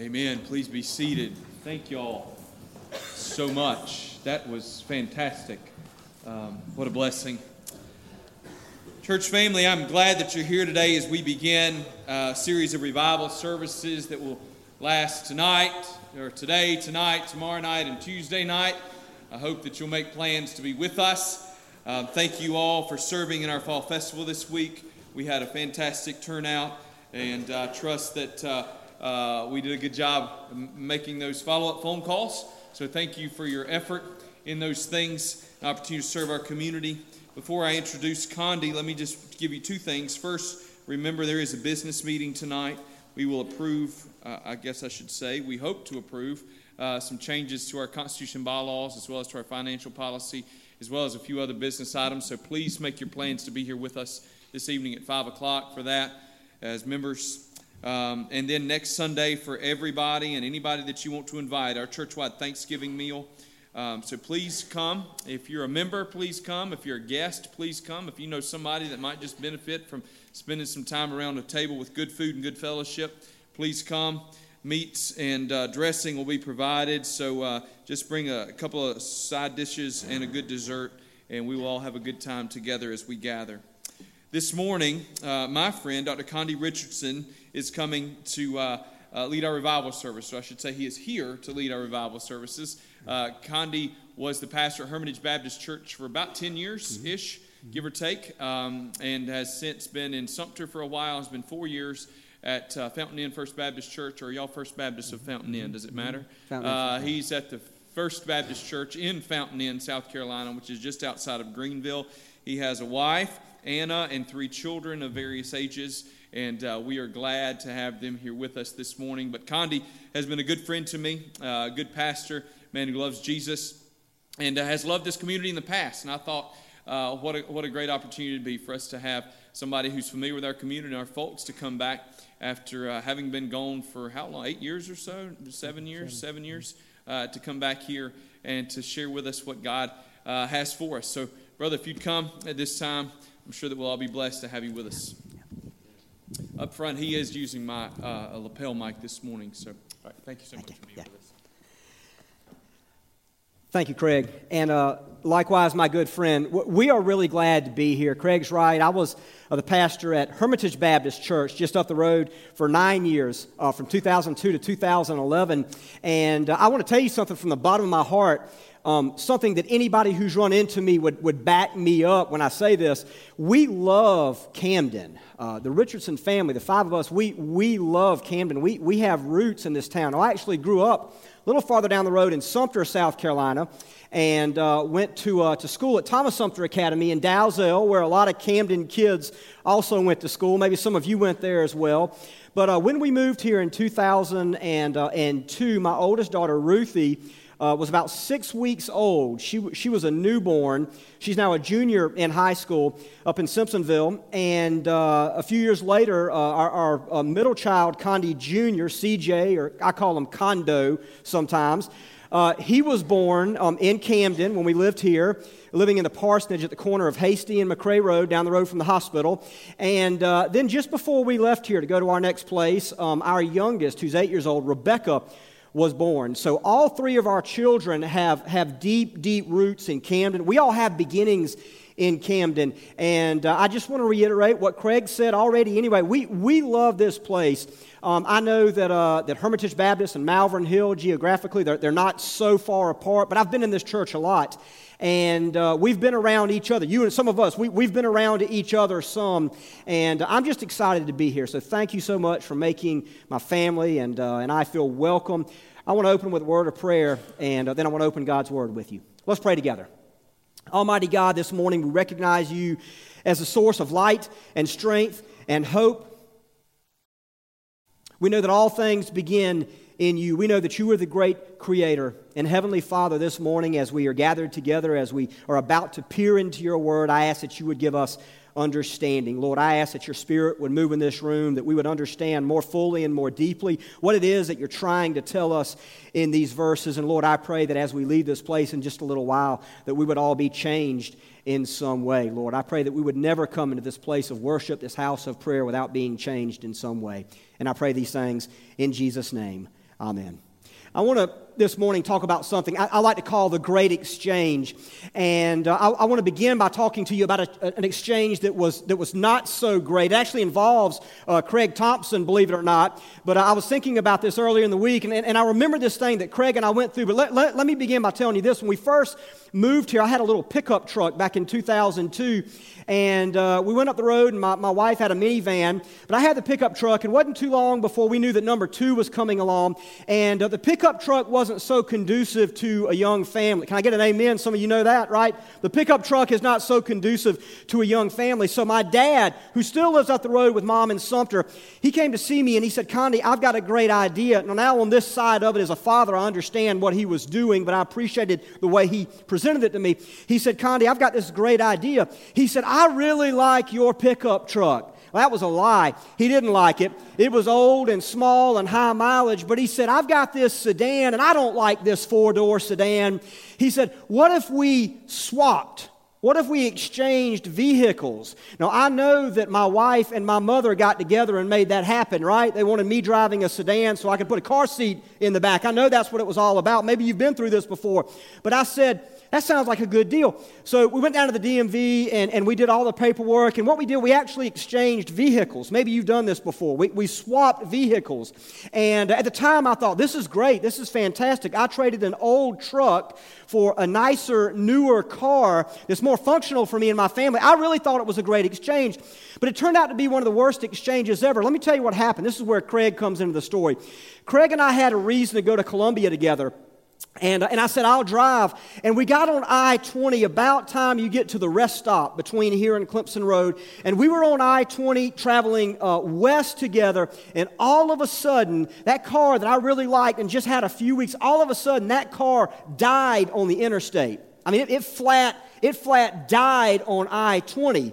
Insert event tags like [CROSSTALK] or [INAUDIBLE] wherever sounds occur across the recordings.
Amen. Please be seated. Thank you all so much. That was fantastic. Um, what a blessing. Church family, I'm glad that you're here today as we begin a series of revival services that will last tonight, or today, tonight, tomorrow night, and Tuesday night. I hope that you'll make plans to be with us. Um, thank you all for serving in our fall festival this week. We had a fantastic turnout, and I uh, trust that uh, uh, we did a good job making those follow up phone calls. So thank you for your effort in those things, an opportunity to serve our community. Before I introduce Condi, let me just give you two things. First, remember there is a business meeting tonight. We will approve, uh, I guess I should say, we hope to approve uh, some changes to our Constitution bylaws as well as to our financial policy, as well as a few other business items. So please make your plans to be here with us this evening at 5 o'clock for that as members. Um, and then next Sunday, for everybody and anybody that you want to invite, our churchwide Thanksgiving meal. Um, so please come. If you're a member, please come. If you're a guest, please come. If you know somebody that might just benefit from spending some time around a table with good food and good fellowship, please come. Meats and uh, dressing will be provided. So uh, just bring a, a couple of side dishes and a good dessert, and we will all have a good time together as we gather. This morning, uh, my friend, Dr. Condi Richardson, is coming to uh, uh, lead our revival service. So I should say he is here to lead our revival services. Uh, Condi was the pastor at Hermitage Baptist Church for about 10 years ish, mm-hmm. give or take, um, and has since been in Sumter for a while. It's been four years at uh, Fountain Inn First Baptist Church, or y'all First Baptist of Fountain Inn, does it matter? Mm-hmm. Uh, he's at the First Baptist Church in Fountain Inn, South Carolina, which is just outside of Greenville. He has a wife, Anna, and three children of various ages and uh, we are glad to have them here with us this morning. But Condi has been a good friend to me, uh, a good pastor, man who loves Jesus, and uh, has loved this community in the past. And I thought, uh, what, a, what a great opportunity to be for us to have somebody who's familiar with our community and our folks to come back after uh, having been gone for how long? Eight years or so? Seven years? Seven years? Uh, to come back here and to share with us what God has for us. So, brother, if you'd come at this time, I'm sure that we'll all be blessed to have you with us. Up front, he is using my uh, lapel mic this morning. So, right, thank you so much for being yeah. with us. Thank you, Craig. And uh, likewise, my good friend, we are really glad to be here. Craig's right. I was uh, the pastor at Hermitage Baptist Church just up the road for nine years, uh, from 2002 to 2011. And uh, I want to tell you something from the bottom of my heart um, something that anybody who's run into me would, would back me up when I say this. We love Camden. Uh, the Richardson family, the five of us, we, we love Camden. We, we have roots in this town. I actually grew up a little farther down the road in Sumter, South Carolina, and uh, went to, uh, to school at Thomas Sumter Academy in Dalzell, where a lot of Camden kids also went to school. Maybe some of you went there as well. But uh, when we moved here in 2002, my oldest daughter, Ruthie, uh, was about six weeks old. She, she was a newborn. She's now a junior in high school up in Simpsonville. And uh, a few years later, uh, our, our uh, middle child, Condi Jr., CJ, or I call him Condo sometimes, uh, he was born um, in Camden when we lived here, living in the parsonage at the corner of Hasty and McRae Road, down the road from the hospital. And uh, then just before we left here to go to our next place, um, our youngest, who's eight years old, Rebecca, was born. So all three of our children have, have deep, deep roots in Camden. We all have beginnings in Camden. And uh, I just want to reiterate what Craig said already. Anyway, we, we love this place. Um, I know that, uh, that Hermitage Baptist and Malvern Hill, geographically, they're, they're not so far apart, but I've been in this church a lot and uh, we've been around each other. You and some of us, we, we've been around each other some, and I'm just excited to be here. So thank you so much for making my family and, uh, and I feel welcome. I want to open with a word of prayer, and uh, then I want to open God's word with you. Let's pray together. Almighty God, this morning we recognize you as a source of light and strength and hope. We know that all things begin in you. We know that you are the great creator And Heavenly Father, this morning, as we are gathered together, as we are about to peer into your word, I ask that you would give us understanding. Lord, I ask that your spirit would move in this room, that we would understand more fully and more deeply what it is that you're trying to tell us in these verses. And Lord, I pray that as we leave this place in just a little while, that we would all be changed in some way. Lord, I pray that we would never come into this place of worship, this house of prayer, without being changed in some way. And I pray these things in Jesus' name. Amen. I want to this morning talk about something I, I, like to call the great exchange. And uh, I, I want to begin by talking to you about a, an exchange that was, that was not so great. It actually involves uh, Craig Thompson, believe it or not. But I was thinking about this earlier in the week, and, and, and I remember this thing that Craig and I went through. But let, let, let me begin by telling you this. When we first moved here, I had a little pickup truck back in 2002. And uh, we went up the road, and my, my wife had a minivan. But I had the pickup truck, and it wasn't too long before we knew that number two was coming along. And uh, the pickup truck wasn't so conducive to a young family. Can I get an amen? Some of you know that, right? The pickup truck is not so conducive to a young family. So my dad, who still lives up the road with mom in Sumter, he came to see me and he said, Condi, I've got a great idea. Now, on this side of it, as a father, I understand what he was doing, but I appreciated the way he presented it to me. He said, Condi, I've got this great idea. He said, I really like your pickup truck. Well, that was a lie. He didn't like it. It was old and small and high mileage, but he said, I've got this sedan and I don't like this four door sedan. He said, What if we swapped? What if we exchanged vehicles? Now, I know that my wife and my mother got together and made that happen, right? They wanted me driving a sedan so I could put a car seat in the back. I know that's what it was all about. Maybe you've been through this before. But I said, that sounds like a good deal. So we went down to the DMV and, and we did all the paperwork. And what we did, we actually exchanged vehicles. Maybe you've done this before. We, we swapped vehicles. And at the time, I thought, this is great. This is fantastic. I traded an old truck for a nicer, newer car that's more functional for me and my family. I really thought it was a great exchange. But it turned out to be one of the worst exchanges ever. Let me tell you what happened. This is where Craig comes into the story. Craig and I had a reason to go to Columbia together. And, and I said, I'll drive. And we got on I 20 about time you get to the rest stop between here and Clemson Road. And we were on I 20 traveling uh, west together. And all of a sudden, that car that I really liked and just had a few weeks, all of a sudden, that car died on the interstate. I mean, it, it flat, it flat died on I 20.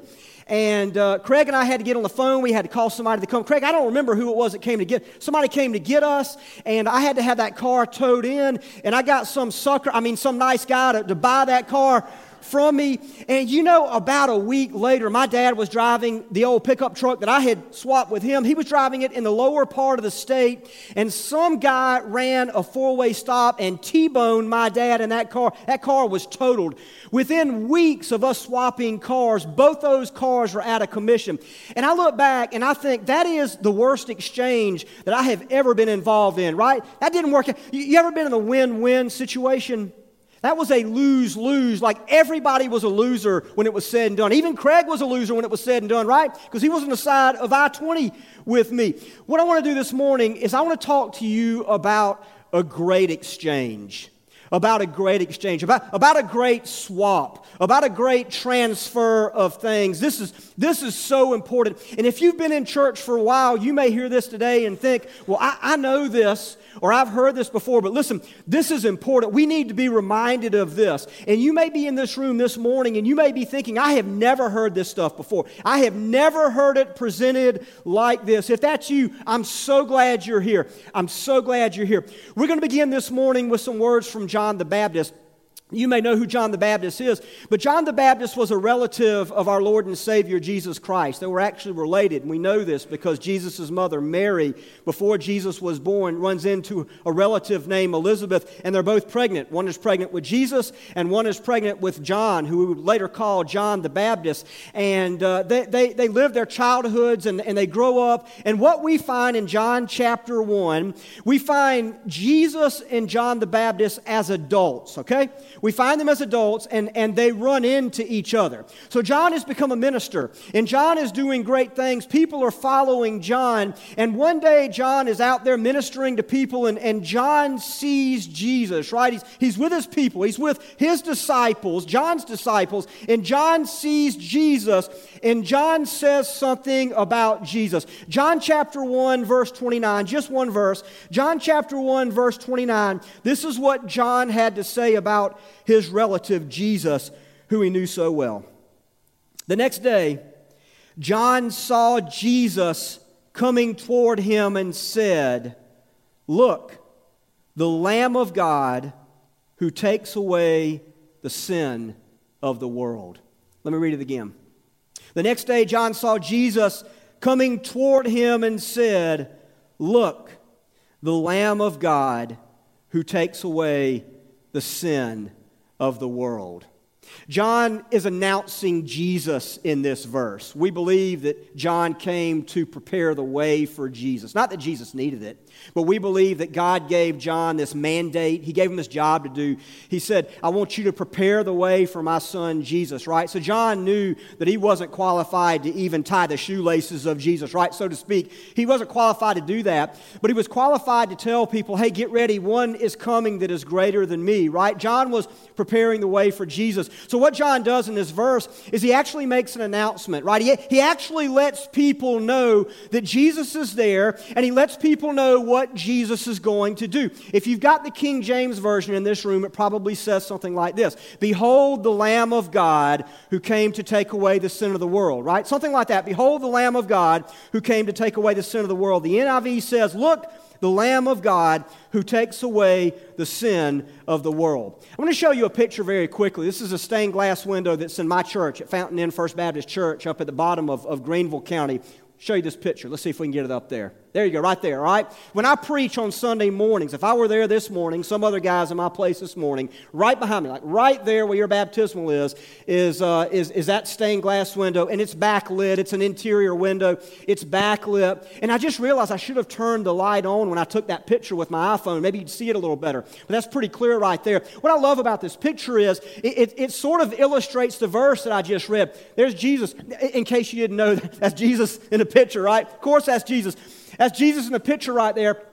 And uh, Craig and I had to get on the phone. We had to call somebody to come. Craig, I don't remember who it was that came to get. Somebody came to get us, and I had to have that car towed in. And I got some sucker, I mean, some nice guy to, to buy that car from me. And you know, about a week later, my dad was driving the old pickup truck that I had swapped with him. He was driving it in the lower part of the state, and some guy ran a four way stop and T boned my dad in that car. That car was totaled. Within weeks of us swapping cars, both those cars were out of commission. And I look back and I think that is the worst exchange that I have ever been involved in, right? That didn't work. You ever been in a win win situation? That was a lose lose. Like everybody was a loser when it was said and done. Even Craig was a loser when it was said and done, right? Because he was on the side of I 20 with me. What I want to do this morning is I want to talk to you about a great exchange. About a great exchange, about, about a great swap, about a great transfer of things. This is, this is so important. And if you've been in church for a while, you may hear this today and think, well, I, I know this, or I've heard this before, but listen, this is important. We need to be reminded of this. And you may be in this room this morning and you may be thinking, I have never heard this stuff before. I have never heard it presented like this. If that's you, I'm so glad you're here. I'm so glad you're here. We're going to begin this morning with some words from John the Baptist. You may know who John the Baptist is, but John the Baptist was a relative of our Lord and Savior Jesus Christ. They were actually related, we know this because Jesus' mother, Mary, before Jesus was born, runs into a relative named Elizabeth, and they're both pregnant. One is pregnant with Jesus, and one is pregnant with John, who we would later call John the Baptist. And uh, they, they, they live their childhoods and, and they grow up. And what we find in John chapter 1, we find Jesus and John the Baptist as adults, okay? We find them as adults, and, and they run into each other. So John has become a minister, and John is doing great things. People are following John, and one day John is out there ministering to people, and, and John sees Jesus, right? He's, he's with his people, he's with his disciples, John's disciples, and John sees Jesus, and John says something about Jesus. John chapter 1, verse 29, just one verse. John chapter 1, verse 29, this is what John had to say about his relative Jesus, who he knew so well. The next day, John saw Jesus coming toward him and said, Look, the Lamb of God who takes away the sin of the world. Let me read it again. The next day, John saw Jesus coming toward him and said, Look, the Lamb of God who takes away the sin of the world. John is announcing Jesus in this verse. We believe that John came to prepare the way for Jesus. Not that Jesus needed it, but we believe that God gave John this mandate. He gave him this job to do. He said, I want you to prepare the way for my son Jesus, right? So John knew that he wasn't qualified to even tie the shoelaces of Jesus, right? So to speak. He wasn't qualified to do that, but he was qualified to tell people, hey, get ready. One is coming that is greater than me, right? John was preparing the way for Jesus. So what John does in this verse is he actually makes an announcement, right? He, he actually lets people know that Jesus is there, and he lets people know what Jesus is going to do. If you've got the King James Version in this room, it probably says something like this Behold the Lamb of God who came to take away the sin of the world, right? Something like that. Behold the Lamb of God who came to take away the sin of the world. The NIV says, Look, the Lamb of God who takes away the sin of the world. I'm going to show you a picture very quickly. This is a stained glass window that's in my church at Fountain Inn First Baptist Church up at the bottom of, of Greenville County. Show you this picture. Let's see if we can get it up there. There you go, right there, all right? When I preach on Sunday mornings, if I were there this morning, some other guys in my place this morning, right behind me, like right there where your baptismal is, is, uh, is, is that stained glass window, and it's backlit. It's an interior window. It's backlit. And I just realized I should have turned the light on when I took that picture with my iPhone. Maybe you'd see it a little better. But that's pretty clear right there. What I love about this picture is it, it, it sort of illustrates the verse that I just read. There's Jesus. In case you didn't know, [LAUGHS] that's Jesus in the picture, right? Of course, that's Jesus. That's Jesus in the picture right there.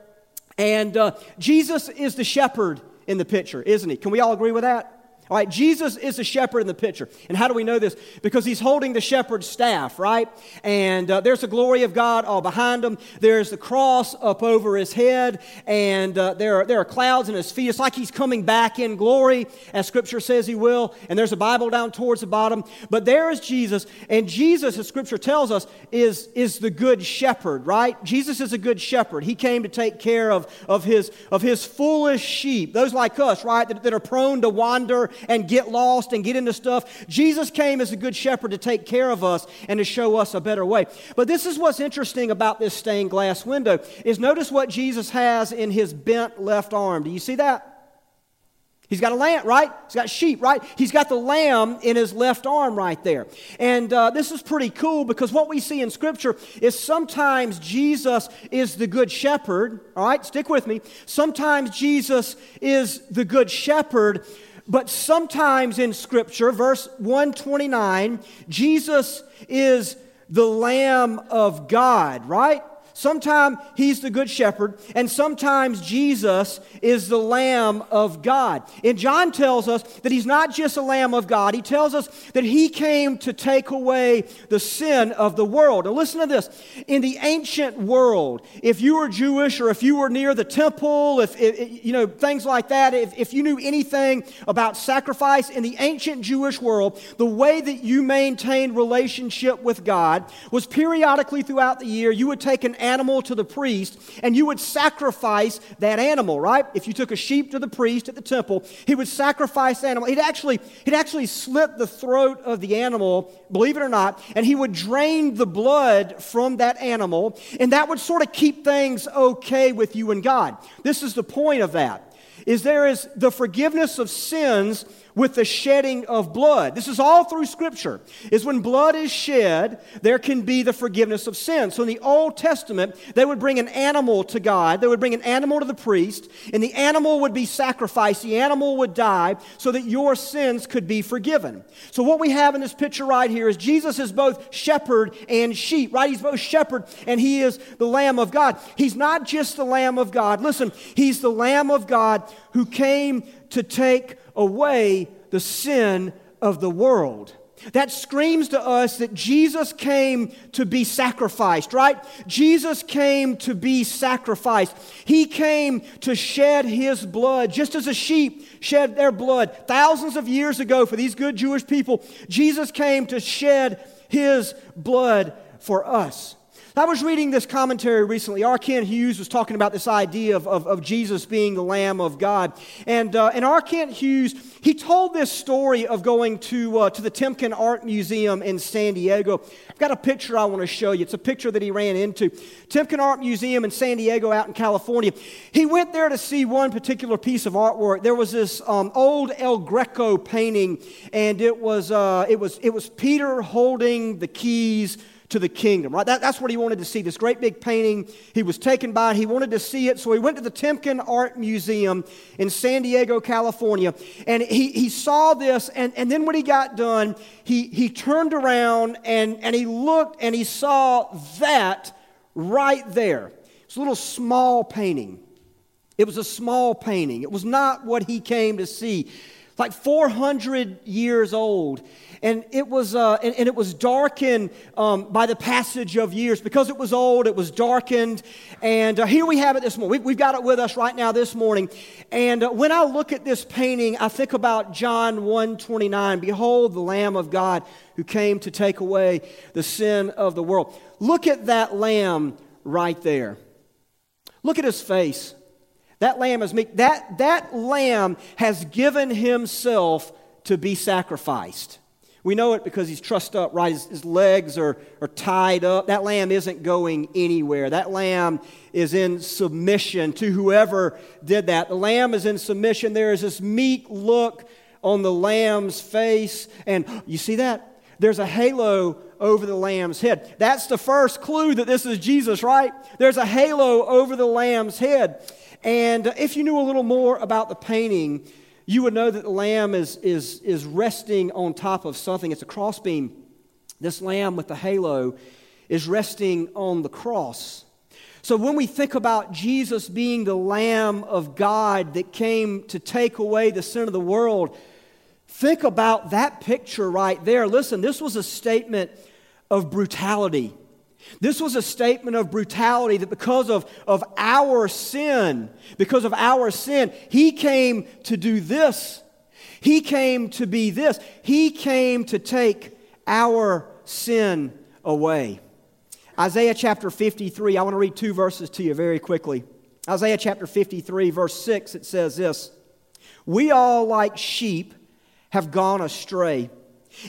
And uh, Jesus is the shepherd in the picture, isn't he? Can we all agree with that? All right, Jesus is the shepherd in the picture. And how do we know this? Because he's holding the shepherd's staff, right? And uh, there's the glory of God all behind him. There's the cross up over his head. And uh, there, are, there are clouds in his feet. It's like he's coming back in glory, as Scripture says he will. And there's a Bible down towards the bottom. But there is Jesus. And Jesus, as Scripture tells us, is, is the good shepherd, right? Jesus is a good shepherd. He came to take care of, of, his, of his foolish sheep, those like us, right, that, that are prone to wander and get lost and get into stuff. Jesus came as a good shepherd to take care of us and to show us a better way. But this is what's interesting about this stained glass window is notice what Jesus has in his bent left arm. Do you see that? He's got a lamb, right? He's got sheep, right? He's got the lamb in his left arm right there. And uh, this is pretty cool because what we see in Scripture is sometimes Jesus is the good shepherd, all right? Stick with me. Sometimes Jesus is the good shepherd, but sometimes in Scripture, verse 129, Jesus is the Lamb of God, right? Sometimes he's the good shepherd, and sometimes Jesus is the Lamb of God. And John tells us that he's not just a Lamb of God, he tells us that he came to take away the sin of the world. Now, listen to this. In the ancient world, if you were Jewish or if you were near the temple, if, if you know, things like that, if, if you knew anything about sacrifice in the ancient Jewish world, the way that you maintained relationship with God was periodically throughout the year, you would take an animal to the priest and you would sacrifice that animal, right? If you took a sheep to the priest at the temple, he would sacrifice the animal. He'd actually, he'd actually slit the throat of the animal, believe it or not, and he would drain the blood from that animal, and that would sort of keep things okay with you and God. This is the point of that. is there is the forgiveness of sins with the shedding of blood. This is all through Scripture. Is when blood is shed, there can be the forgiveness of sins. So in the Old Testament, they would bring an animal to God. They would bring an animal to the priest, and the animal would be sacrificed. The animal would die so that your sins could be forgiven. So what we have in this picture right here is Jesus is both shepherd and sheep, right? He's both shepherd and he is the Lamb of God. He's not just the Lamb of God. Listen, he's the Lamb of God who came to take away the sin of the world. That screams to us that Jesus came to be sacrificed, right? Jesus came to be sacrificed. He came to shed his blood, just as a sheep shed their blood thousands of years ago for these good Jewish people. Jesus came to shed his blood for us. I was reading this commentary recently. R. Kent Hughes was talking about this idea of, of, of Jesus being the Lamb of God. And, uh, and R. Kent Hughes, he told this story of going to, uh, to the Timken Art Museum in San Diego. I've got a picture I want to show you. It's a picture that he ran into. Timken Art Museum in San Diego out in California. He went there to see one particular piece of artwork. There was this um, old El Greco painting, and it was, uh, it, was, it was Peter holding the keys to the kingdom, right? That, that's what he wanted to see, this great big painting. He was taken by it. He wanted to see it. So he went to the Timken Art Museum in San Diego, California. And he, he saw this. And, and then when he got done, he, he turned around and, and he looked and he saw that right there. It's a little small painting. It was a small painting. It was not what he came to see. Like 400 years old and it was, uh, and, and, it was darkened um, by the passage of years. Because it was old, it was darkened. And uh, here we have it this morning. We, have got it with us right now this morning. And uh, when I look at this painting, I think about John 1.29. Behold, the Lamb of God who came to take away the sin of the world. Look at that lamb right there. Look at his face. That lamb is meek. That, that lamb has given himself to be sacrificed. We know it because he's trussed up, right? His, his, legs are, are tied up. That lamb isn't going anywhere. That lamb is in submission to whoever did that. The lamb is in submission. There is this meek look on the lamb's face. And you see that? There's a halo over the lamb's head. That's the first clue that this is Jesus, right? There's a halo over the lamb's head. And if you knew a little more about the painting, you would know that the lamb is, is, is resting on top of something. It's a crossbeam. This lamb with the halo is resting on the cross. So when we think about Jesus being the Lamb of God that came to take away the sin of the world, think about that picture right there. Listen, this was a statement of brutality. This was a statement of brutality that because of, of our sin, because of our sin, he came to do this. He came to be this. He came to take our sin away. Isaiah chapter 53, I want to read two verses to you very quickly. Isaiah chapter 53, verse 6, it says this We all, like sheep, have gone astray.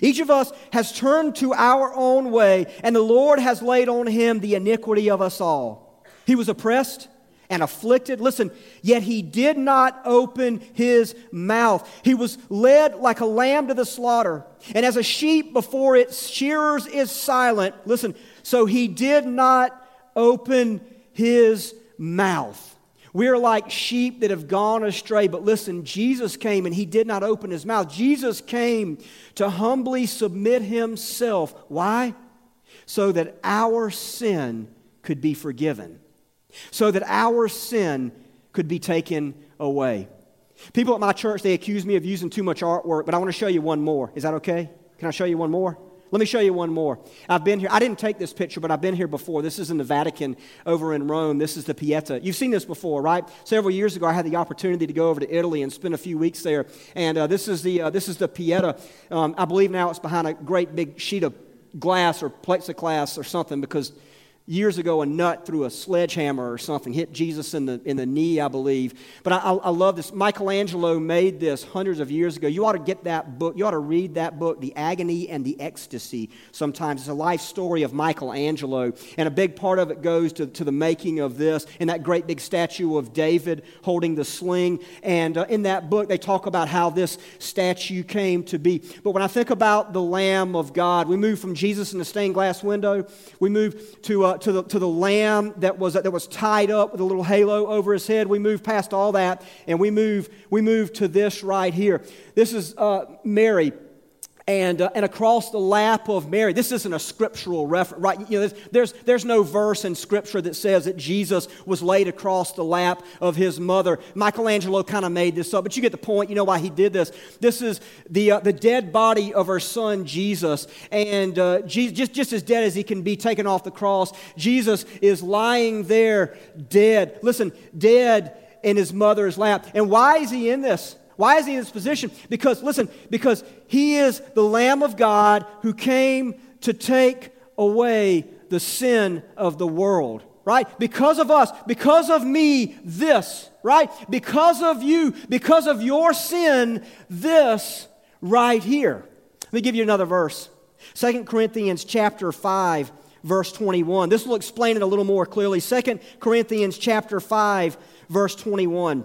Each of us has turned to our own way, and the Lord has laid on him the iniquity of us all. He was oppressed and afflicted. Listen, yet he did not open his mouth. He was led like a lamb to the slaughter, and as a sheep before its shearers is silent. Listen, so he did not open his mouth. We are like sheep that have gone astray. But listen, Jesus came and he did not open his mouth. Jesus came to humbly submit himself. Why? So that our sin could be forgiven, so that our sin could be taken away. People at my church, they accuse me of using too much artwork, but I want to show you one more. Is that okay? Can I show you one more? Let me show you one more. I've been here. I didn't take this picture, but I've been here before. This is in the Vatican over in Rome. This is the Pieta. You've seen this before, right? Several years ago, I had the opportunity to go over to Italy and spend a few weeks there. And uh, this, is the, uh, this is the Pieta. Um, I believe now it's behind a great big sheet of glass or plexiglass or something because years ago a nut threw a sledgehammer or something, hit Jesus in the, in the knee, I believe. But I, I, I, love this. Michelangelo made this hundreds of years ago. You ought to get that book. You ought to read that book, The Agony and the Ecstasy, sometimes. It's a life story of Michelangelo. And a big part of it goes to, to the making of this and that great big statue of David holding the sling. And uh, in that book, they talk about how this statue came to be. But when I think about the Lamb of God, we move from Jesus in the stained glass window, we move to uh, to, the, to the lamb that was, that was tied up with a little halo over his head. We move past all that and we move, we move to this right here. This is uh, Mary and, uh, and across the lap of Mary. This isn't a scriptural reference, right? You know, there's, there's, no verse in Scripture that says that Jesus was laid across the lap of his mother. Michelangelo kind of made this up, but you get the point. You know why he did this. This is the, uh, the dead body of her son, Jesus. And uh, Jesus, just, just as dead as he can be taken off the cross, Jesus is lying there dead. Listen, dead in his mother's lap. And why is he in this? Why is he in this position? Because, listen, because he is the Lamb of God who came to take away the sin of the world, right? Because of us, because of me, this, right? Because of you, because of your sin, this right here. Let me give you another verse. Second Corinthians chapter 5 verse 21. This will explain it a little more clearly. Second Corinthians chapter 5 verse 21.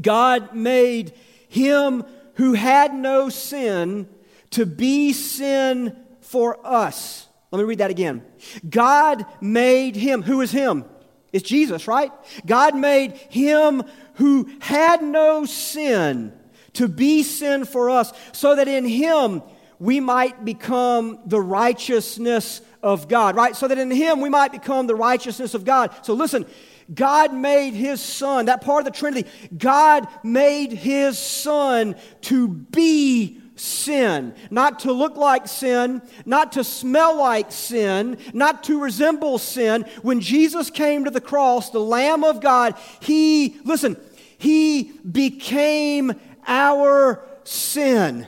God made him who had no sin to be sin for us. Let me read that again. God made him. Who is him? It's Jesus, right? God made him who had no sin to be sin for us, so that in him we might become the righteousness of God, right? So that in him we might become the righteousness of God. So listen, God made his son, that part of the Trinity, God made his son to be sin, not to look like sin, not to smell like sin, not to resemble sin. When Jesus came to the cross, the Lamb of God, he, listen, he became our sin.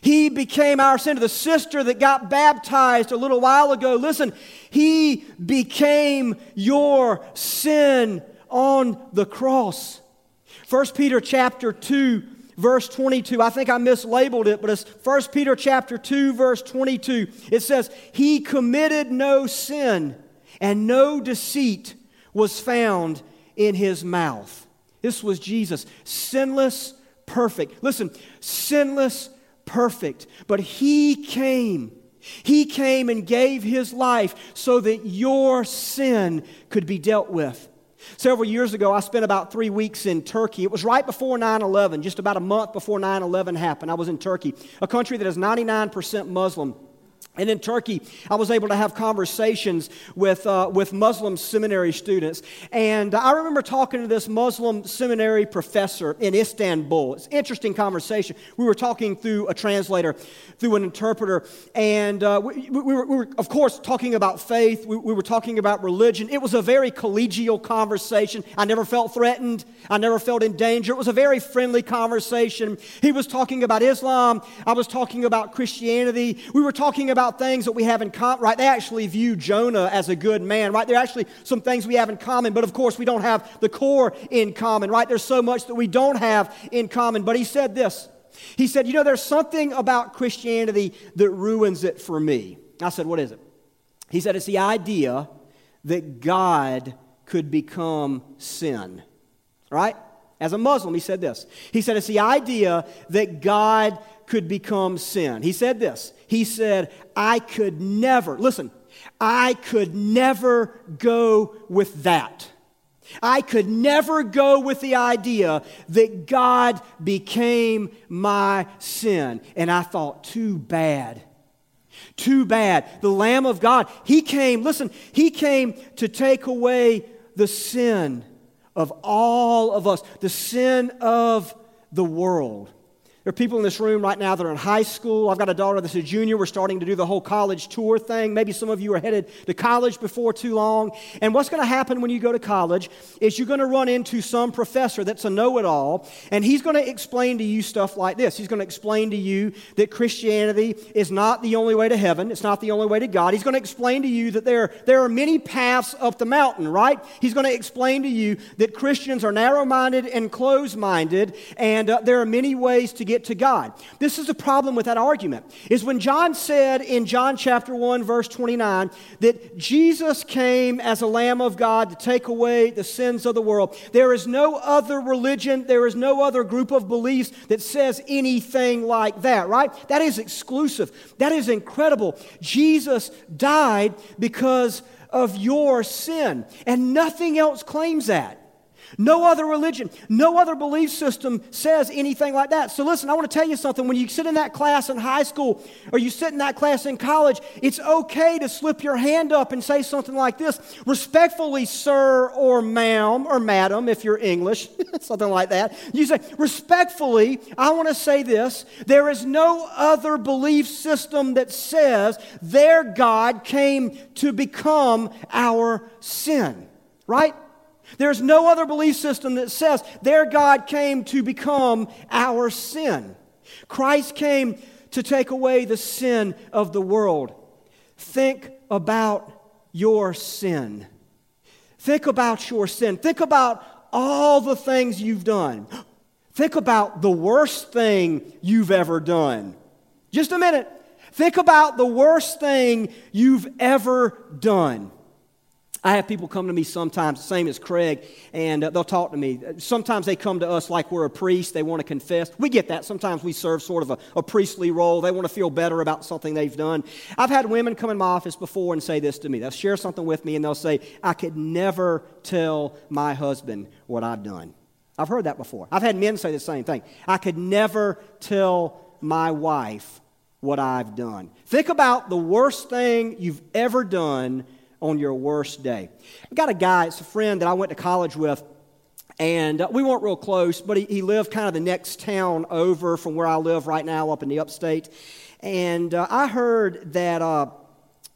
He became our sin. The sister that got baptized a little while ago, listen, he became your sin on the cross. 1 Peter chapter 2 verse 22. I think I mislabeled it, but it's 1 Peter chapter 2 verse 22. It says, "He committed no sin, and no deceit was found in his mouth." This was Jesus, sinless, perfect. Listen, sinless, perfect, but He came. He came and gave His life so that your sin could be dealt with. Several years ago, I spent about three weeks in Turkey. It was right before 9 11, just about a month before 9 11 happened. I was in Turkey, a country that is 99% Muslim. And in Turkey, I was able to have conversations with, uh, with Muslim seminary students. And I remember talking to this Muslim seminary professor in Istanbul. It's an interesting conversation. We were talking through a translator, through an interpreter. And uh, we, we, were, we, were, of course, talking about faith. We, we were talking about religion. It was a very collegial conversation. I never felt threatened, I never felt in danger. It was a very friendly conversation. He was talking about Islam, I was talking about Christianity. We were talking about about things that we have in common, right? They actually view Jonah as a good man, right? There are actually some things we have in common, but of course we don't have the core in common, right? There's so much that we don't have in common. But he said this He said, You know, there's something about Christianity that ruins it for me. I said, What is it? He said, It's the idea that God could become sin, right? As a Muslim, he said this. He said, It's the idea that God could become sin. He said this. He said, I could never, listen, I could never go with that. I could never go with the idea that God became my sin. And I thought, too bad. Too bad. The Lamb of God, He came, listen, He came to take away the sin of all of us, the sin of the world. There are people in this room right now that are in high school. I've got a daughter that's a junior. We're starting to do the whole college tour thing. Maybe some of you are headed to college before too long. And what's going to happen when you go to college is you're going to run into some professor that's a know it all, and he's going to explain to you stuff like this. He's going to explain to you that Christianity is not the only way to heaven, it's not the only way to God. He's going to explain to you that there, there are many paths up the mountain, right? He's going to explain to you that Christians are narrow minded and closed minded, and uh, there are many ways to get to God. This is the problem with that argument. Is when John said in John chapter 1 verse 29 that Jesus came as a lamb of God to take away the sins of the world. There is no other religion, there is no other group of beliefs that says anything like that, right? That is exclusive. That is incredible. Jesus died because of your sin, and nothing else claims that. No other religion, no other belief system says anything like that. So, listen, I want to tell you something. When you sit in that class in high school or you sit in that class in college, it's okay to slip your hand up and say something like this respectfully, sir or ma'am or madam, if you're English, [LAUGHS] something like that. You say, respectfully, I want to say this there is no other belief system that says their God came to become our sin, right? There's no other belief system that says their God came to become our sin. Christ came to take away the sin of the world. Think about your sin. Think about your sin. Think about all the things you've done. Think about the worst thing you've ever done. Just a minute. Think about the worst thing you've ever done. I have people come to me sometimes, same as Craig, and uh, they'll talk to me. Sometimes they come to us like we're a priest, they want to confess. We get that. Sometimes we serve sort of a, a priestly role. They want to feel better about something they've done. I've had women come in my office before and say this to me. They'll share something with me and they'll say, I could never tell my husband what I've done. I've heard that before. I've had men say the same thing. I could never tell my wife what I've done. Think about the worst thing you've ever done on your worst day. I've got a guy, it's a friend that I went to college with, and uh, we weren't real close, but he, he, lived kind of the next town over from where I live right now up in the upstate. And uh, I heard that. Uh,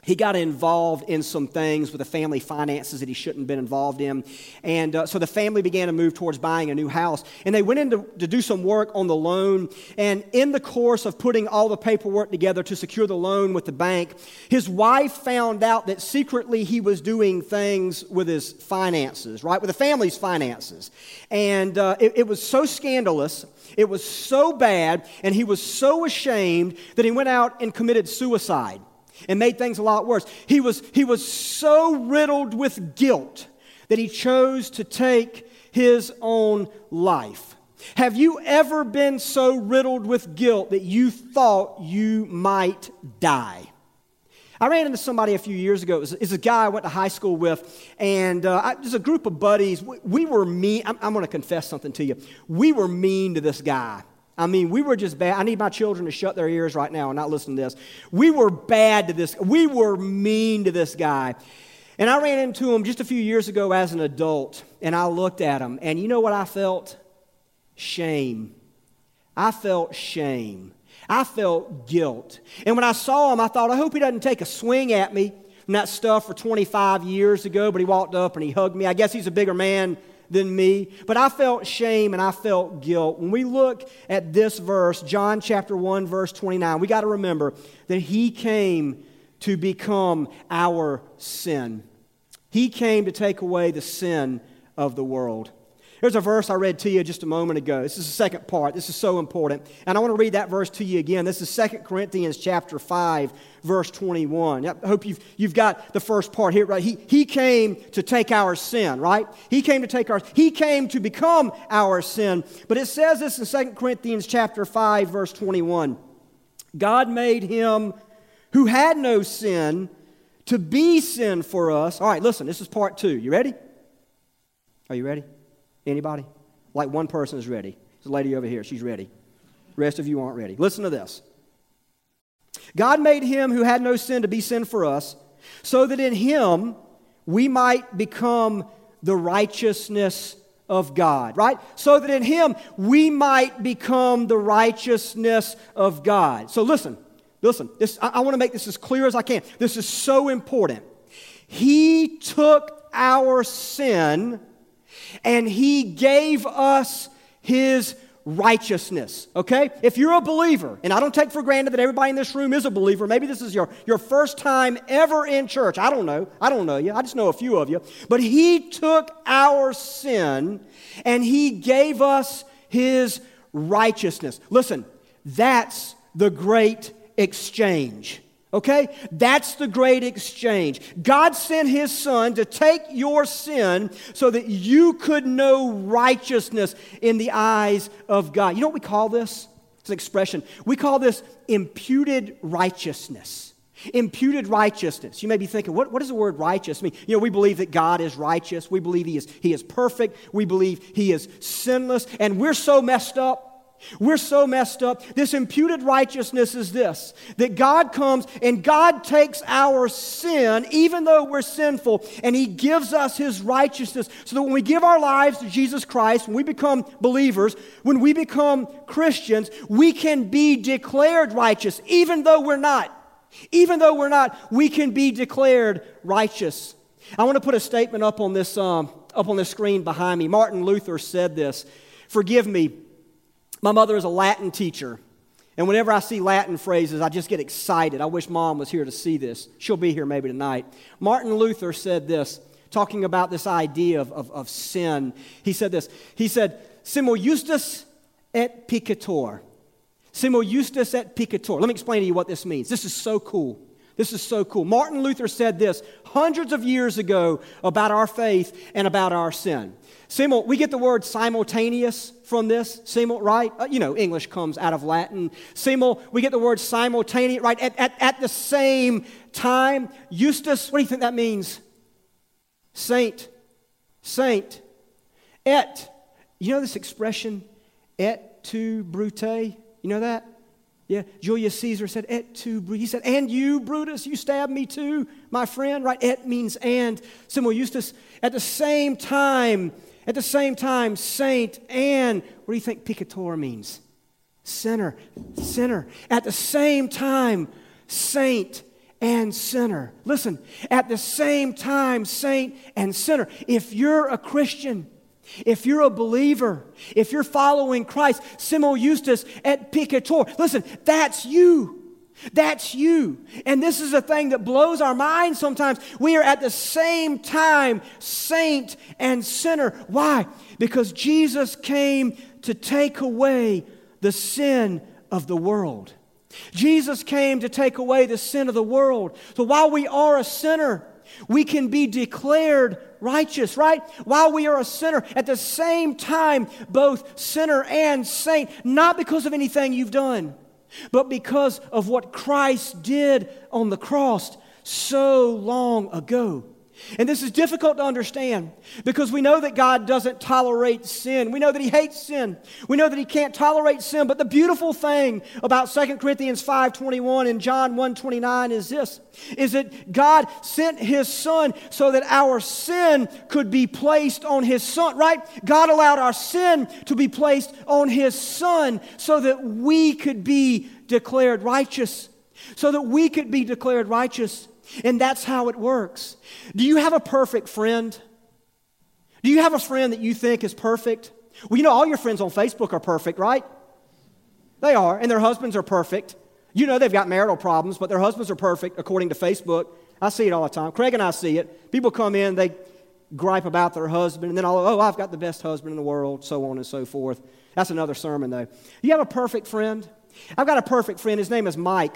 he got involved in some things with the family finances that he shouldn't have been involved in. And uh, so the family began to move towards buying a new house. And they went in to, to do some work on the loan. And in the course of putting all the paperwork together to secure the loan with the bank, his wife found out that secretly he was doing things with his finances, right? With the family's finances. And uh, it, it was so scandalous. It was so bad. And he was so ashamed that he went out and committed suicide and made things a lot worse. He was, he was so riddled with guilt that he chose to take his own life. Have you ever been so riddled with guilt that you thought you might die? I ran into somebody a few years ago. It was, it a guy I went to high school with, and uh, there's a group of buddies. We, we were mean. I'm, I'm going to confess something to you. We were mean to this guy. I mean, we were just bad. I need my children to shut their ears right now and not listen to this. We were bad to this. We were mean to this guy. And I ran into him just a few years ago as an adult, and I looked at him, and you know what I felt? Shame. I felt shame. I felt guilt. And when I saw him, I thought, I hope he doesn't take a swing at me from that stuff for 25 years ago, but he walked up and he hugged me. I guess he's a bigger man than me. But I felt shame and I felt guilt. When we look at this verse, John chapter 1, verse 29, we got to remember that he came to become our sin. He came to take away the sin of the world. There's a verse I read to you just a moment ago. This is the second part. This is so important. And I want to read that verse to you again. This is 2 Corinthians chapter 5, verse 21. I hope you've, you've got the first part here, right? He, he came to take our sin, right? He came to take our, he came to become our sin. But it says this in 2 Corinthians chapter 5, verse 21. God made him who had no sin to be sin for us. All right, listen, this is part two. You ready? Are you ready? Anybody? Like one person is ready. There's a lady over here. She's ready. The rest of you aren't ready. Listen to this. God made him who had no sin to be sin for us, so that in him we might become the righteousness of God, right? So that in him we might become the righteousness of God. So listen, listen, this, I, I want to make this as clear as I can. This is so important. He took our sin and he gave us his righteousness. Okay? If you're a believer, and I don't take for granted that everybody in this room is a believer, maybe this is your, your first time ever in church. I don't know. I don't know you. I just know a few of you. But he took our sin and he gave us his righteousness. Listen, that's the great exchange. Okay? That's the great exchange. God sent his son to take your sin so that you could know righteousness in the eyes of God. You know what we call this? It's an expression. We call this imputed righteousness. Imputed righteousness. You may be thinking, what, what does the word righteous mean? You know, we believe that God is righteous. We believe he is, he is perfect. We believe He is sinless. And we're so messed up we're so messed up. This imputed righteousness is this that God comes and God takes our sin, even though we're sinful, and He gives us His righteousness. So that when we give our lives to Jesus Christ, when we become believers, when we become Christians, we can be declared righteous, even though we're not. Even though we're not, we can be declared righteous. I want to put a statement up on this, um, up on the screen behind me. Martin Luther said this Forgive me my mother is a Latin teacher. And whenever I see Latin phrases, I just get excited. I wish mom was here to see this. She'll be here maybe tonight. Martin Luther said this, talking about this idea of, of, of sin. He said this He said, Simul justus et peccator. Simul justus et peccator. Let me explain to you what this means. This is so cool. This is so cool. Martin Luther said this hundreds of years ago about our faith and about our sin. Simul, we get the word simultaneous from this. Simul, right? Uh, you know, English comes out of Latin. Simul, we get the word simultaneous, right? At, at, at the same time. Justus, what do you think that means? Saint. Saint. Et. You know this expression, et tu brute? You know that? Yeah, Julius Caesar said, et tu, he said, and you, Brutus, you stabbed me too, my friend, right? Et means and. Simul Justus, at the same time, at the same time, saint and, what do you think peccator means? Sinner, sinner. At the same time, saint and sinner. Listen, at the same time, saint and sinner. If you're a Christian, if you're a believer, if you're following Christ, simul justus et peccator, listen, that's you. That's you. And this is a thing that blows our minds sometimes. We are at the same time saint and sinner. Why? Because Jesus came to take away the sin of the world. Jesus came to take away the sin of the world. So while we are a sinner, we can be declared righteous, right? While we are a sinner, at the same time, both sinner and saint, not because of anything you've done but because of what Christ did on the cross so long ago. And this is difficult to understand because we know that God doesn't tolerate sin. We know that He hates sin. We know that He can't tolerate sin. But the beautiful thing about 2 Corinthians 5.21 and John 1.29 is this, is that God sent His Son so that our sin could be placed on His Son, right? God allowed our sin to be placed on His Son so that we could be declared righteous. So that we could be declared righteous. And that's how it works. Do you have a perfect friend? Do you have a friend that you think is perfect? Well, you know, all your friends on Facebook are perfect, right? They are, and their husbands are perfect. You know, they've got marital problems, but their husbands are perfect according to Facebook. I see it all the time. Craig and I see it. People come in, they gripe about their husband, and then, all, oh, I've got the best husband in the world, so on and so forth. That's another sermon, though. You have a perfect friend? I've got a perfect friend. His name is Mike.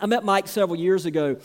I met Mike several years ago.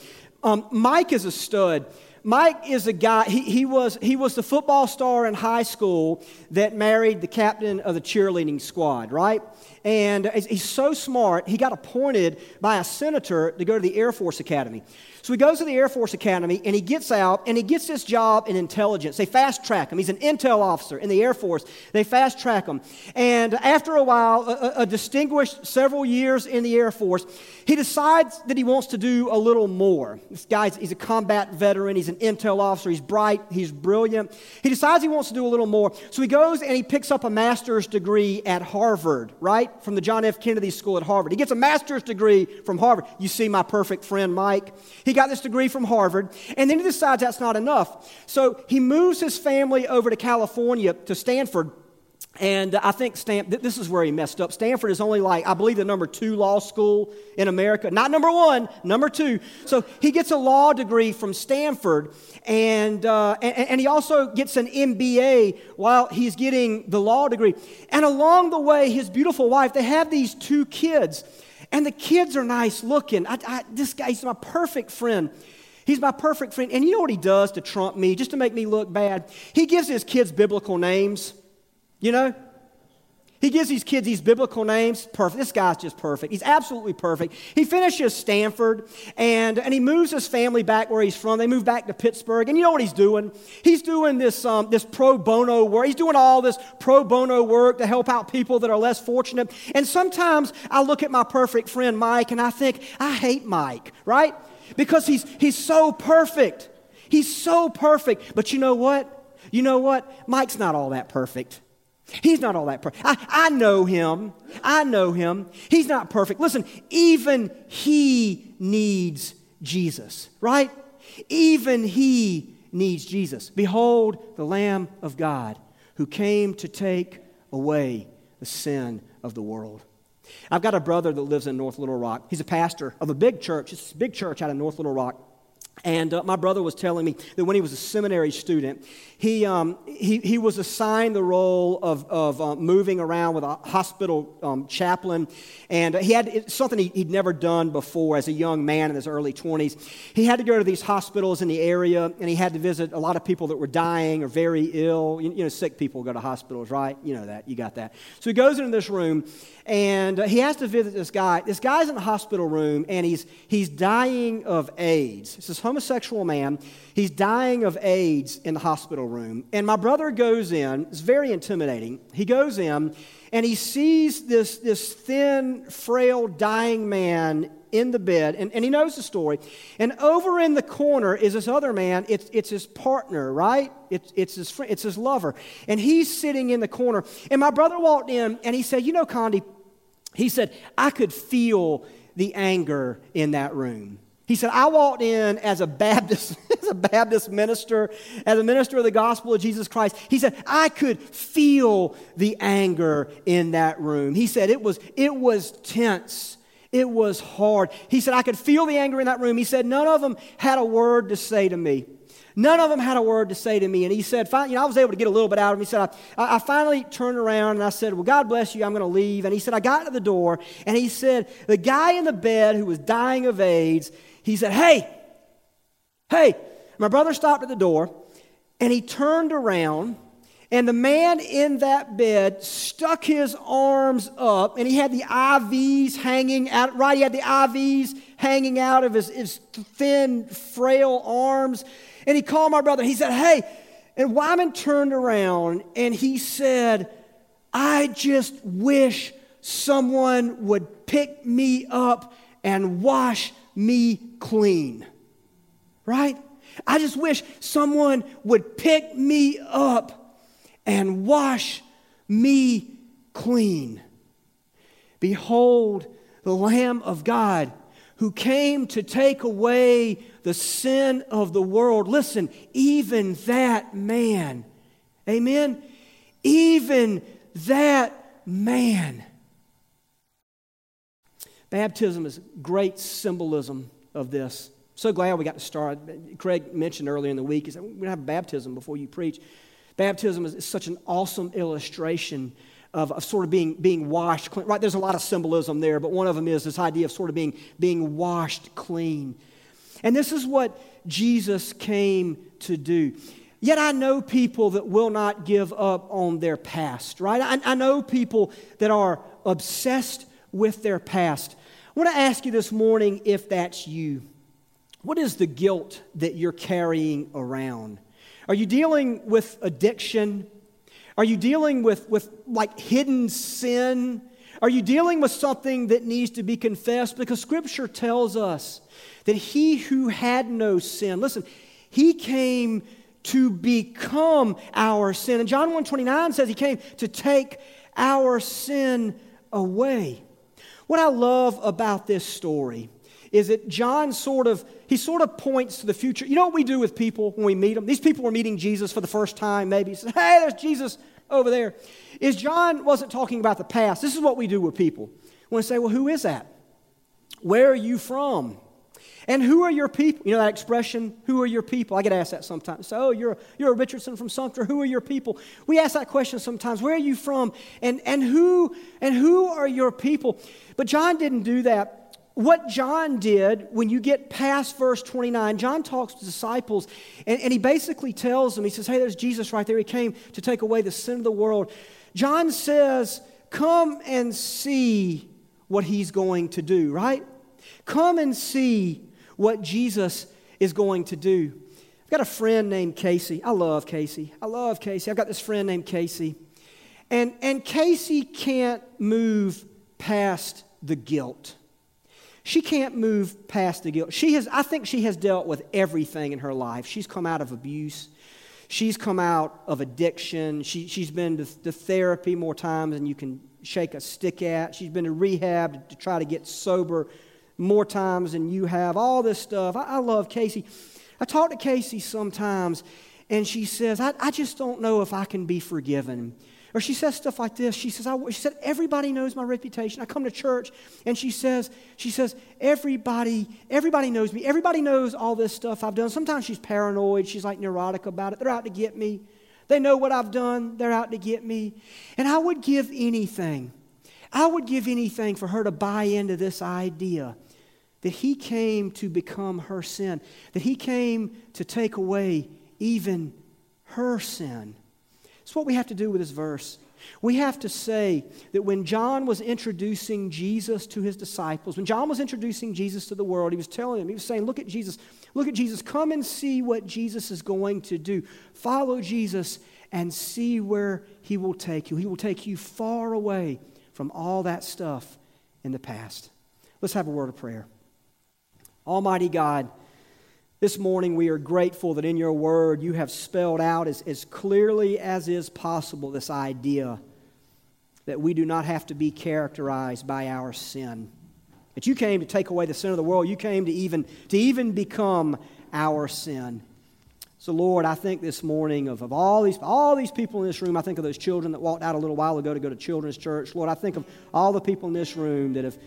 Um, Mike is a stud. Mike is a guy, he, he, was, he was the football star in high school that married the captain of the cheerleading squad, right? And he's so smart, he got appointed by a senator to go to the Air Force Academy. So he goes to the Air Force Academy and he gets out and he gets this job in intelligence. They fast track him. He's an intel officer in the Air Force. They fast track him. And after a while, a, a distinguished several years in the Air Force, he decides that he wants to do a little more. This guy's he's a combat veteran, he's an intel officer, he's bright, he's brilliant. He decides he wants to do a little more. So he goes and he picks up a master's degree at Harvard, right? From the John F. Kennedy School at Harvard. He gets a master's degree from Harvard. You see my perfect friend Mike. He got this degree from Harvard, and then he decides that's not enough. So he moves his family over to California to Stanford. And I think Stan- this is where he messed up. Stanford is only like, I believe, the number two law school in America. Not number one, number two. So he gets a law degree from Stanford, and, uh, and, and he also gets an MBA while he's getting the law degree. And along the way, his beautiful wife, they have these two kids. And the kids are nice looking. I, I, this guy's my perfect friend. He's my perfect friend. And you know what he does to trump me, just to make me look bad? He gives his kids biblical names. You know? He gives these kids these biblical names. Perfect. This guy's just perfect. He's absolutely perfect. He finishes Stanford and, and he moves his family back where he's from. They move back to Pittsburgh. And you know what he's doing? He's doing this, um, this pro bono work. He's doing all this pro bono work to help out people that are less fortunate. And sometimes I look at my perfect friend Mike and I think, I hate Mike, right? Because he's, he's so perfect. He's so perfect. But you know what? You know what? Mike's not all that perfect. He's not all that perfect. I, I know him. I know him. He's not perfect. Listen, even he needs Jesus, right? Even he needs Jesus. Behold the Lamb of God who came to take away the sin of the world. I've got a brother that lives in North Little Rock. He's a pastor of a big church. It's a big church out of North Little Rock. And uh, my brother was telling me that when he was a seminary student, he, um, he, he was assigned the role of, of uh, moving around with a hospital um, chaplain. And he had something he, would never done before as a young man in his early 20s. He had to go to these hospitals in the area, and he had to visit a lot of people that were dying or very ill. You, you know, sick people go to hospitals, right? You know that. You got that. So he goes into this room, and uh, he has to visit this guy. This guy's in the hospital room, and he's, he's dying of AIDS. It's this homosexual man. He's dying of AIDS in the hospital room. And my brother goes in. It's very intimidating. He goes in, and he sees this, this thin, frail, dying man in the bed, and, and he knows the story. And over in the corner is this other man. It's, it's his partner, right? It's, it's, his friend, it's his lover. And he's sitting in the corner. And my brother walked in, and he said, You know, Connie, he said, I could feel the anger in that room. He said, I walked in as a Baptist, [LAUGHS] as a Baptist minister, as a minister of the gospel of Jesus Christ. He said, I could feel the anger in that room. He said it was, it was tense. It was hard. He said, I could feel the anger in that room. He said, none of them had a word to say to me. None of them had a word to say to me. And he said, you know, I was able to get a little bit out of him. He said, I, I finally turned around and I said, Well, God bless you. I'm going to leave. And he said, I got to the door and he said, The guy in the bed who was dying of AIDS, he said, Hey, hey. My brother stopped at the door and he turned around. And the man in that bed stuck his arms up, and he had the IVs hanging out, right? He had the IVs hanging out of his, his thin, frail arms. And he called my brother. He said, Hey, and Wyman turned around and he said, I just wish someone would pick me up and wash me clean. Right? I just wish someone would pick me up and wash me clean. Behold, the Lamb of God who came to take away the sin of the world. Listen, even that man, amen? Even that man. Baptism is great symbolism of this. So glad we got to start. Craig mentioned earlier in the week, he said, We're going to have baptism before you preach. Baptism is such an awesome illustration of, of sort of being, being washed clean. Right, there's a lot of symbolism there, but one of them is this idea of sort of being, being washed clean. And this is what Jesus came to do. Yet I know people that will not give up on their past, right? I, I know people that are obsessed with their past. I want to ask you this morning if that's you. What is the guilt that you're carrying around? Are you dealing with addiction? Are you dealing with, with like hidden sin? Are you dealing with something that needs to be confessed? Because Scripture tells us that he who had no sin, listen, he came to become our sin. And John 129 says he came to take our sin away. What I love about this story is that John sort of he sort of points to the future. You know what we do with people when we meet them? These people were meeting Jesus for the first time, maybe. He says, Hey, there's Jesus over there. Is John wasn't talking about the past. This is what we do with people. We say, Well, who is that? Where are you from? And who are your people? You know that expression, who are your people? I get asked that sometimes. So, oh, you're, you're a Richardson from Sumter. Who are your people? We ask that question sometimes. Where are you from? And, and, who, and who are your people? But John didn't do that. What John did, when you get past verse 29, John talks to disciples and, and he basically tells them, he says, Hey, there's Jesus right there. He came to take away the sin of the world. John says, Come and see what he's going to do, right? Come and see what Jesus is going to do. I've got a friend named Casey. I love Casey. I love Casey. I've got this friend named Casey. And, and Casey can't move past the guilt. She can't move past the guilt. She has, I think she has dealt with everything in her life. She's come out of abuse. She's come out of addiction. She, she's been to, to therapy more times than you can shake a stick at. She's been to rehab to, to try to get sober more times than you have, all this stuff. I, I love Casey. I talk to Casey sometimes, and she says, I, I just don't know if I can be forgiven. Or she says stuff like this. She says, I, she said, everybody knows my reputation. I come to church and she says, she says, everybody, everybody knows me. Everybody knows all this stuff I've done. Sometimes she's paranoid. She's like neurotic about it. They're out to get me. They know what I've done. They're out to get me. And I would give anything. I would give anything for her to buy into this idea that he came to become her sin, that he came to take away even her sin. It's what we have to do with this verse. We have to say that when John was introducing Jesus to his disciples, when John was introducing Jesus to the world, he was telling them, he was saying, Look at Jesus, look at Jesus, come and see what Jesus is going to do. Follow Jesus and see where he will take you. He will take you far away from all that stuff in the past. Let's have a word of prayer. Almighty God, this morning we are grateful that in your word you have spelled out as, as clearly as is possible this idea that we do not have to be characterized by our sin. That you came to take away the sin of the world. You came to even, to even become our sin. So, Lord, I think this morning of, of all, these, all these people in this room. I think of those children that walked out a little while ago to go to children's church. Lord, I think of all the people in this room that have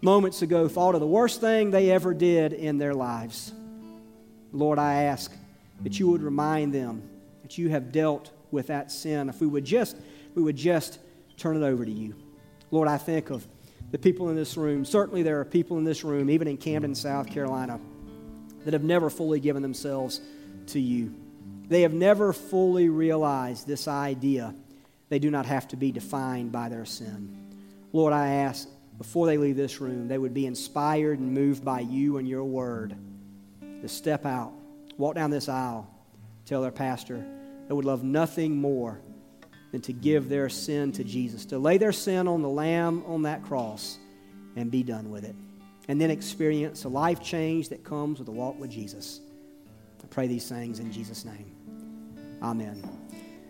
moments ago thought of the worst thing they ever did in their lives. Lord, I ask that you would remind them that you have dealt with that sin. If we would just, we would just turn it over to you. Lord, I think of the people in this room. Certainly, there are people in this room, even in Camden, South Carolina, that have never fully given themselves to you. They have never fully realized this idea. They do not have to be defined by their sin. Lord, I ask before they leave this room, they would be inspired and moved by you and your word to step out, walk down this aisle, tell their pastor they would love nothing more than to give their sin to Jesus, to lay their sin on the Lamb on that cross and be done with it. And then experience a life change that comes with a walk with Jesus. I pray these things in Jesus' name. Amen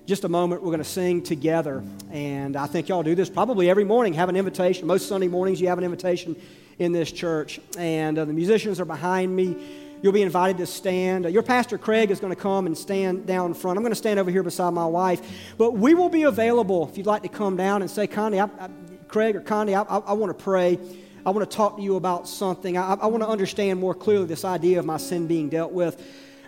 just a moment, we're going to sing together. And I think y'all do this probably every morning, have an invitation. Most Sunday mornings, you have an invitation in this church. And uh, the musicians are behind me. You'll be invited to stand. Your pastor, Craig, is going to come and stand down front. I'm going to stand over here beside my wife. But we will be available if you'd like to come down and say, Connie, I, I, Craig or Connie, I, I want to pray. I want to talk to you about something. I want to understand more clearly this idea of my sin being dealt with.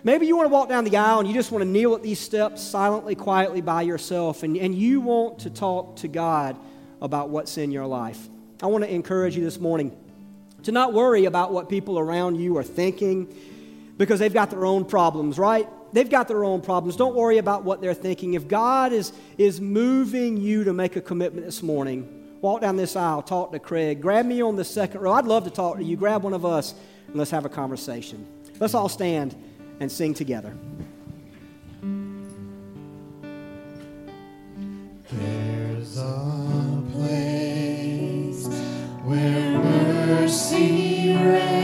Maybe you want to walk down the aisle and you just want to kneel at these steps silently, quietly by yourself, and, and you want to talk to God about what's in your life. I want to encourage you this morning to not worry about what people around you are thinking because they've got their own problems, right? They've got their own problems. Don't worry about what they're thinking. If God is, is moving you to make a commitment this morning, walk down this aisle, talk to Craig, grab me on the second row. I'd love to talk to you. Grab one of us and let's have a conversation. Let's all stand and sing together. There's a place where mercy reigns.